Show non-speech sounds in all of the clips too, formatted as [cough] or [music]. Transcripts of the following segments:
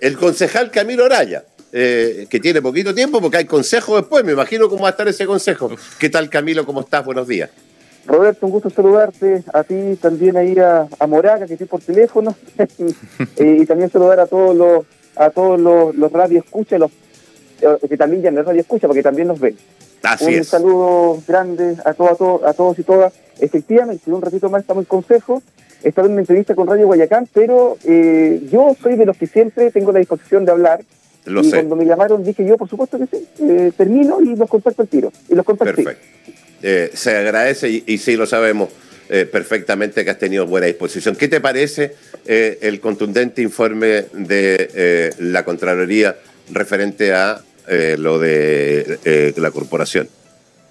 el concejal Camilo Araya. Eh, que tiene poquito tiempo porque hay consejo después, me imagino cómo va a estar ese consejo. ¿Qué tal Camilo? ¿Cómo estás? Buenos días. Roberto, un gusto saludarte, a ti también ahí a, a Moraga, que estoy por teléfono, [laughs] eh, y también saludar a todos los a todos los, los radioescuchas, los, eh, que también ya no es radio escucha, porque también nos ven. un saludo grande a, todos a, a todos y todas. Efectivamente, en un ratito más estamos en consejo, estaba en una entrevista con Radio Guayacán, pero yo soy de los que siempre tengo la disposición de hablar, y cuando me llamaron dije yo, por supuesto que sí, eh, termino y los contacto al tiro. Y los contacté. Perfecto. Eh, se agradece y, sí lo sabemos eh, perfectamente que has tenido buena disposición. ¿Qué te parece el contundente informe de la Contraloría referente a lo de la corporación?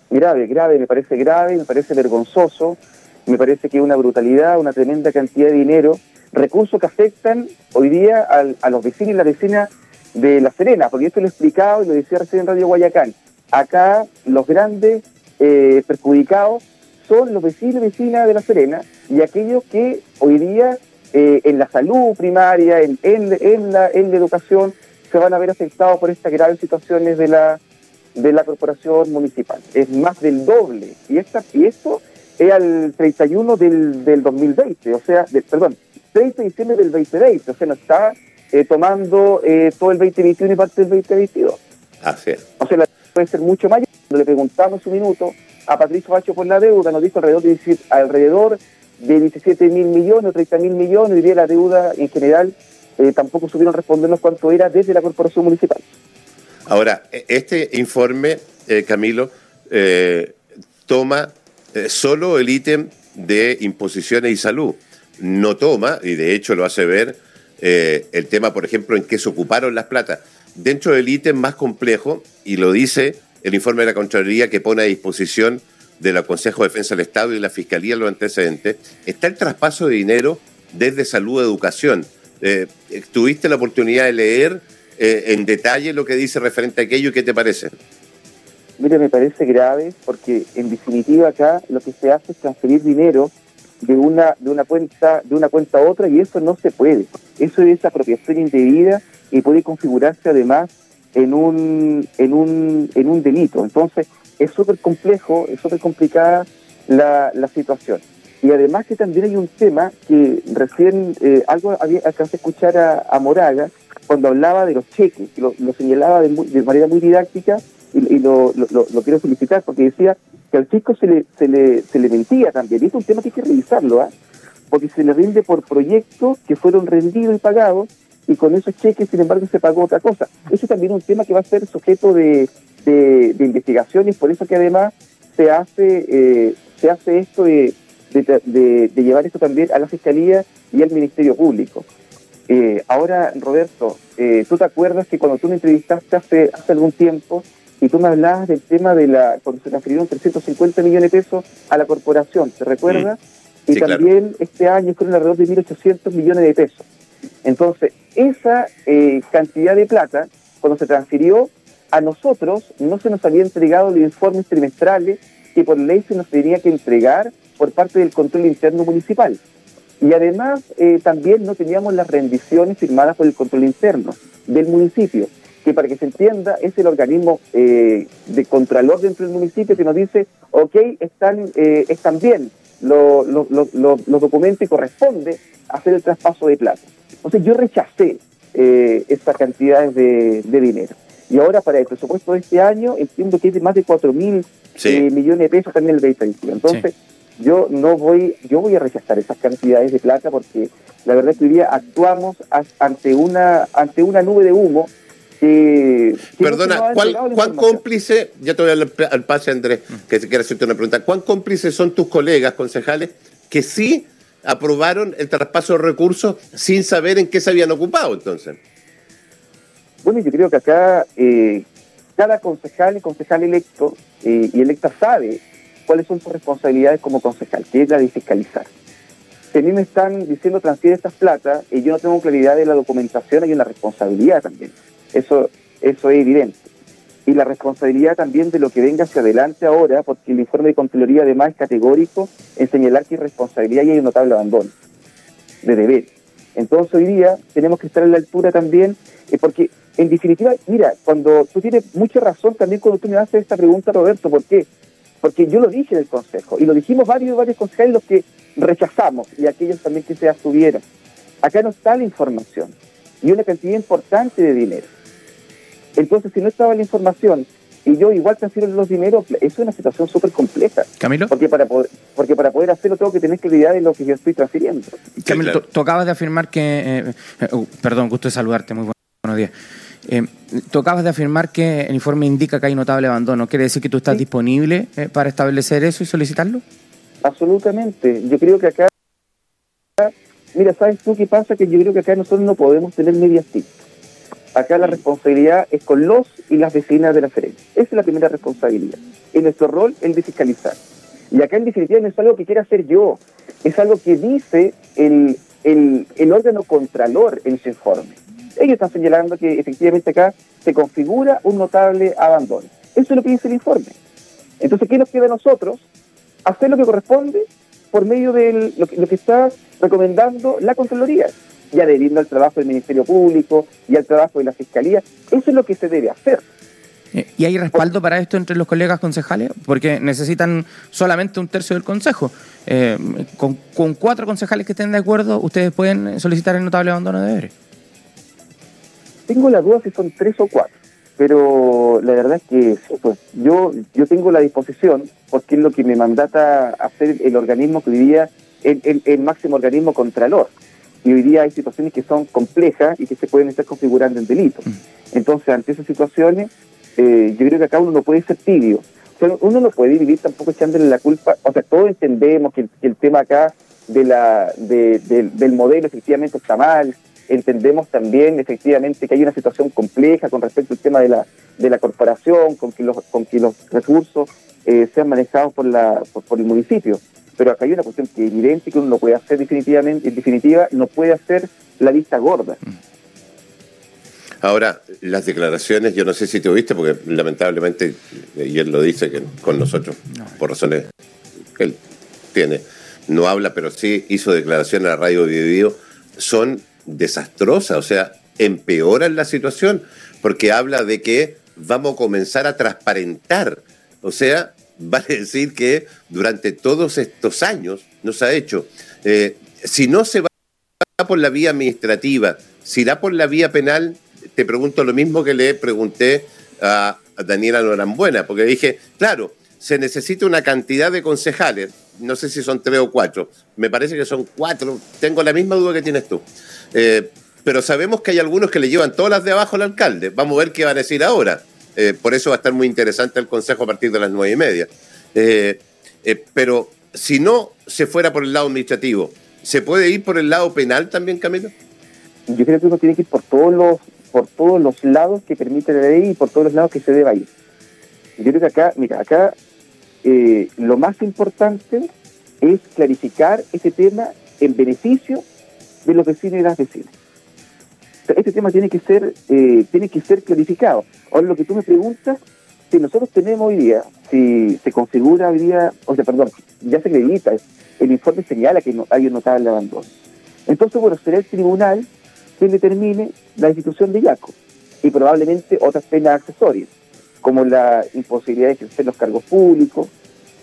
Grave, grave, me parece grave, me parece vergonzoso, me parece que es una brutalidad, una tremenda cantidad de dinero, recursos que afectan hoy día a los vecinos y las vecinas de La Serena, porque esto lo he explicado y lo decía recién en Radio Guayacán. Acá los grandes eh, perjudicados son los vecinos y vecinas de La Serena y aquellos que hoy día eh, en la salud primaria, en, en, la, en la educación, se van a ver afectados por estas graves situaciones de la, de la corporación municipal. Es más del doble. Y, esta, y esto es al 31 del, del 2020, o sea, perdón, 30 de diciembre del 2020, o sea, no está eh, tomando eh, todo el 2021 y parte del 2022. Así es. O sea, puede ser mucho mayor. Cuando le preguntamos un minuto a Patricio Bacho por la deuda, nos dijo alrededor de, alrededor de 17 mil millones o 30 mil millones, diría la deuda en general, eh, tampoco supieron respondernos cuánto era desde la corporación municipal. Ahora, e, este informe, Camilo, toma solo el ítem de imposiciones y salud. No toma, y de hecho lo hace ver, eh, el tema, por ejemplo, en qué se ocuparon las platas. Dentro del ítem más complejo, y lo dice el informe de la Contraloría que pone a disposición de la Consejo de Defensa del Estado y la Fiscalía los antecedentes, está el traspaso de dinero desde salud a educación. Eh, ¿Tuviste la oportunidad de leer eh, en detalle lo que dice referente a aquello y qué te parece? Mire, me parece grave porque en definitiva acá lo que se hace es transferir dinero de una de una cuenta de una cuenta a otra y eso no se puede. Eso es apropiación indebida y puede configurarse además en un en un en un delito. Entonces, es súper complejo, es súper complicada la, la situación. Y además que también hay un tema que recién eh, algo había alcancé a escuchar a, Moraga cuando hablaba de los cheques, lo, lo señalaba de, de manera muy didáctica y, lo, lo, quiero felicitar porque decía que al chico se le, se le, se le mentía también. Y es un tema que hay que revisarlo, ¿ah? porque se le rinde por proyectos que fueron rendidos y pagados y con esos cheques, sin embargo, se pagó otra cosa. Eso también es un tema que va a ser sujeto de, de, investigación y por eso que además se hace, eh, se hace esto de, de, llevar esto también a la Fiscalía y al Ministerio Público. Eh, ahora, Roberto, eh, ¿tú te acuerdas que cuando tú me entrevistaste hace, hace algún tiempo, y tú me hablabas del tema de la cuando se transfirieron 350 millones de pesos a la corporación, ¿te recuerdas? Mm. y también este año fueron alrededor de 1.800 millones de pesos. Entonces, esa eh, cantidad de plata, cuando se transfirió, a nosotros no se nos había entregado los informes trimestrales que por ley se nos tenía que entregar por parte del control interno municipal. Y además eh, también no teníamos las rendiciones firmadas por el control interno del municipio que para que se entienda es el organismo eh, de contralor dentro del municipio que nos dice, ok, están, eh, están bien los documentos y corresponde hacer el traspaso de plata. Entonces yo rechacé eh, estas cantidades de, dinero. Y ahora para el presupuesto de este año entiendo que es de más de 4 mil eh, millones de pesos también el 2021. Entonces yo no voy, yo voy a rechazar esas cantidades de plata porque la verdad es que hoy día actuamos ante una, ante una nube de humo Perdona, ¿cuán cómplice, ya te voy a dar al pase Andrés, que se quiere hacerte una pregunta, ¿cuán cómplices son tus colegas concejales que sí aprobaron el traspaso de recursos sin saber en qué se habían ocupado entonces? Bueno, yo creo que acá eh, cada concejal y concejal electo eh, y electa sabe cuáles son sus responsabilidades como concejal, que es la de fiscalizar. Si a mí me están diciendo transfiere estas plata y yo no tengo claridad de la documentación, hay una responsabilidad también. Eso, eso es evidente. Y la responsabilidad también de lo que venga hacia adelante ahora, porque el informe de Contraloría además es categórico en señalar que hay responsabilidad y hay un notable abandono de deber. Entonces hoy día tenemos que estar a la altura también, eh, porque en definitiva, mira, cuando tú tienes mucha razón también cuando tú me haces esta pregunta, Roberto, ¿por qué? Porque yo lo dije en el Consejo, y lo dijimos varios varios concejales los que rechazamos, y aquellos también que se abstuvieron. Acá no está la información, y una cantidad importante de dinero. Entonces, si no estaba la información y yo igual transfiero los dineros, es una situación súper compleja. Camilo. Porque para, poder, porque para poder hacerlo tengo que tener claridad de lo que yo estoy transfiriendo. Camilo, tú acabas de afirmar que... Eh, eh, uh, perdón, gusto de saludarte, muy buenos días. Eh, tú acabas de afirmar que el informe indica que hay notable abandono. ¿Quiere decir que tú estás sí. disponible eh, para establecer eso y solicitarlo? Absolutamente. Yo creo que acá... Mira, ¿sabes tú qué pasa? Que yo creo que acá nosotros no podemos tener medias tintas. Acá la responsabilidad es con los y las vecinas de la Ferencia. Esa es la primera responsabilidad. Y nuestro rol es el de fiscalizar. Y acá en definitiva no es algo que quiera hacer yo, es algo que dice el, el, el órgano contralor en su informe. Ellos están señalando que efectivamente acá se configura un notable abandono. Eso es lo que dice el informe. Entonces, ¿qué nos queda a nosotros? Hacer lo que corresponde por medio de lo que, lo que está recomendando la Contraloría y adheriendo al trabajo del Ministerio Público y al trabajo de la Fiscalía. Eso es lo que se debe hacer. ¿Y hay respaldo para esto entre los colegas concejales? Porque necesitan solamente un tercio del consejo. Eh, con, con, cuatro concejales que estén de acuerdo, ¿ustedes pueden solicitar el notable abandono de deberes? Tengo la duda si son tres o cuatro, pero la verdad es que pues, yo, yo tengo la disposición, porque es lo que me mandata hacer el organismo que vivía, el, el, el máximo organismo contralor y hoy día hay situaciones que son complejas y que se pueden estar configurando en delitos. Entonces, ante esas situaciones, eh, yo creo que acá uno no puede ser tibio. O sea, uno no puede vivir tampoco echándole la culpa. O sea, todos entendemos que el, que el tema acá de la, de, de, del modelo efectivamente está mal. Entendemos también efectivamente que hay una situación compleja con respecto al tema de la, de la corporación, con que los, con que los recursos eh, sean manejados por, la, por, por el municipio pero acá hay una cuestión que es evidente que uno no puede hacer definitivamente, en definitiva, no puede hacer la vista gorda. Ahora, las declaraciones, yo no sé si te oíste, porque lamentablemente, y él lo dice que con nosotros, por razones que él tiene, no habla, pero sí hizo declaraciones a la radio Video, son desastrosas, o sea, empeoran la situación, porque habla de que vamos a comenzar a transparentar, o sea, [laughs] vale decir que durante todos estos años no se ha hecho. Eh, si no se va por la vía administrativa, si irá por la vía penal, te pregunto lo mismo que le pregunté a, a Daniela Norambuena, porque dije, claro, se necesita una cantidad de concejales, no sé si son tres o cuatro, me parece que son cuatro, tengo la misma duda que tienes tú. Eh, pero sabemos que hay algunos que le llevan todas las de abajo al alcalde. Vamos a ver qué van a decir ahora. Eh, por eso va a estar muy interesante el Consejo a partir de las nueve y media. Eh, eh, pero si no se fuera por el lado administrativo, ¿se puede ir por el lado penal también, Camilo? Yo creo que uno tiene que ir por todos los, por todos los lados que permite la ley y por todos los lados que se deba ir. Yo creo que acá, mira, acá lo más importante es clarificar ese tema en beneficio de los vecinos y las vecinas este tema tiene que ser eh, tiene que ser clarificado. Ahora lo que tú me preguntas, si nosotros tenemos hoy día, si se configura hoy día, o sea, perdón, ya se acredita, el informe señala que no, hay un notable abandono. Entonces, bueno, será el tribunal quien determine la institución de IACO y probablemente otras penas accesorias, como la imposibilidad de ejercer los cargos públicos.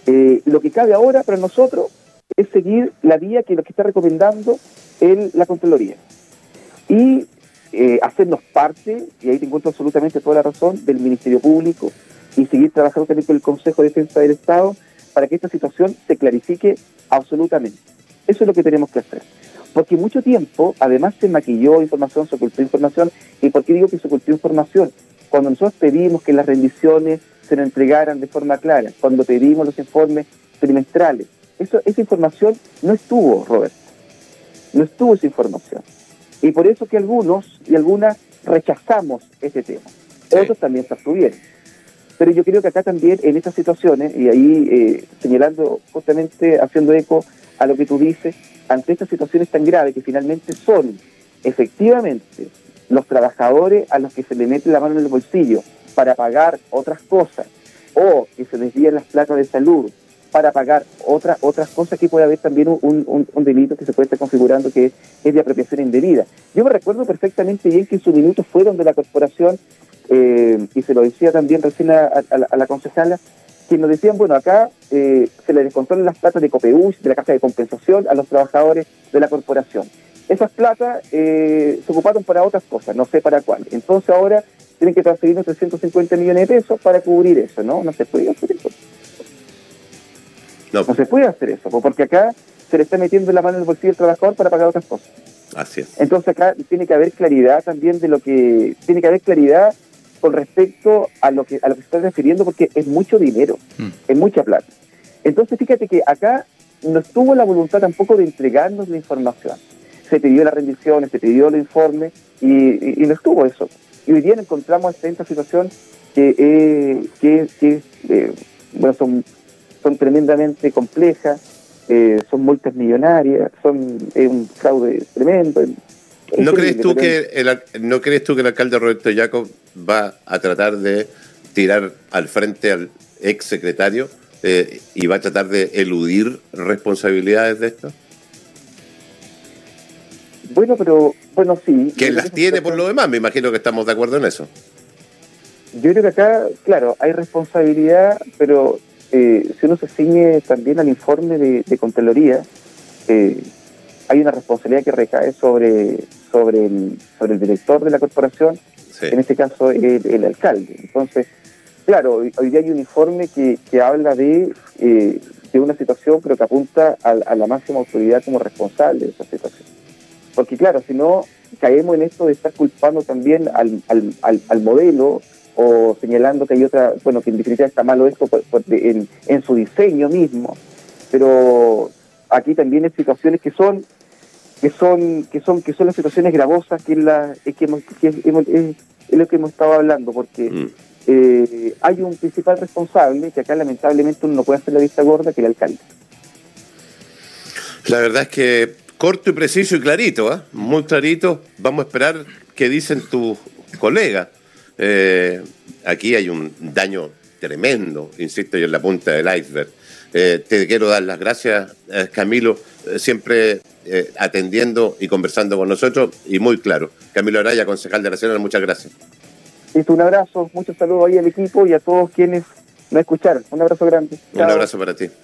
Eh, lo que cabe ahora para nosotros es seguir la vía que que está recomendando el, la Contraloría. Y eh, hacernos parte, y ahí te encuentro absolutamente toda la razón, del Ministerio Público y seguir trabajando también con el Consejo de Defensa del Estado para que esta situación se clarifique absolutamente. Eso es lo que tenemos que hacer. Porque mucho tiempo, además, se maquilló información, se ocultó información. ¿Y por qué digo que se ocultó información? Cuando nosotros pedimos que las rendiciones se nos entregaran de forma clara, cuando pedimos los informes trimestrales, eso, esa información no estuvo, Roberto. No estuvo esa información. Y por eso que algunos y algunas rechazamos este tema. Sí. Otros también se abstuvieron. Pero yo creo que acá también, en estas situaciones, y ahí eh, señalando justamente, haciendo eco a lo que tú dices, ante estas situaciones tan graves que finalmente son efectivamente los trabajadores a los que se le mete la mano en el bolsillo para pagar otras cosas, o que se desvían las placas de salud, para pagar otras otras cosas que puede haber también un, delito que se puede estar configurando que es de apropiación indebida. Yo me recuerdo perfectamente bien que en su minuto fue donde la corporación, eh, y se lo decía también recién a, la concejala, que nos decían, bueno, acá eh, se le descontrolan las platas de COPEUS, de la Caja de Compensación, a los trabajadores de la corporación. Esas platas eh, se ocuparon para otras cosas, no sé para cuál. Entonces ahora tienen que transferirnos 350 millones de pesos para cubrir eso, ¿no? No se puede hacer eso. No, no se puede hacer eso, porque acá se le está metiendo la mano en el bolsillo del trabajador para pagar otras cosas. Así es. Entonces acá tiene que haber claridad también de lo que... Tiene que haber claridad con respecto a lo que a lo que se está refiriendo porque es mucho dinero, mm. es mucha plata. Entonces fíjate que acá no estuvo la voluntad tampoco de entregarnos la información. Se pidió las rendiciones, se pidió el informe y, y, y no estuvo eso. Y hoy día nos encontramos en esta situación que, eh, que, que eh, bueno, son, son tremendamente complejas, eh, son multas millonarias, son es un fraude tremendo. ¿No crees, tú que el, ¿No crees tú que el alcalde Roberto Jacob va a tratar de tirar al frente al ex secretario eh, y va a tratar de eludir responsabilidades de esto? Bueno, pero, bueno, sí. Que las tiene por lo demás, me imagino que estamos de acuerdo en eso. Yo creo que acá, claro, hay responsabilidad, pero eh, si uno se ciñe también al informe de, de Contraloría, eh, hay una responsabilidad que recae sobre, sobre, el, sobre el director de la corporación, sí. en este caso el, el, alcalde. Entonces, claro, hoy, hoy día hay un informe que, que habla de, eh, de una situación, pero que apunta a, a, la máxima autoridad como responsable de esa situación. Porque claro, si no, caemos en esto de estar culpando también al, al, al, al modelo o señalando que hay otra, bueno, que en definitiva está malo esto por, por, en, en su diseño mismo, pero aquí también hay situaciones que son que son que son que son las situaciones gravosas que es la es que, hemos, que hemos, es, es, lo que hemos estado hablando porque mm. eh, hay un principal responsable que acá lamentablemente uno no puede hacer la vista gorda que el alcalde la verdad es que corto y preciso y clarito ¿eh? muy clarito vamos a esperar qué dicen tus colegas eh, aquí hay un daño tremendo insisto yo en la punta del iceberg eh, te quiero dar las gracias, eh, Camilo, eh, siempre eh, atendiendo y conversando con nosotros y muy claro. Camilo Araya, concejal de la Nacional, muchas gracias. Listo, un abrazo, muchos saludos ahí al equipo y a todos quienes nos escucharon. Un abrazo grande. Un Chao. abrazo para ti.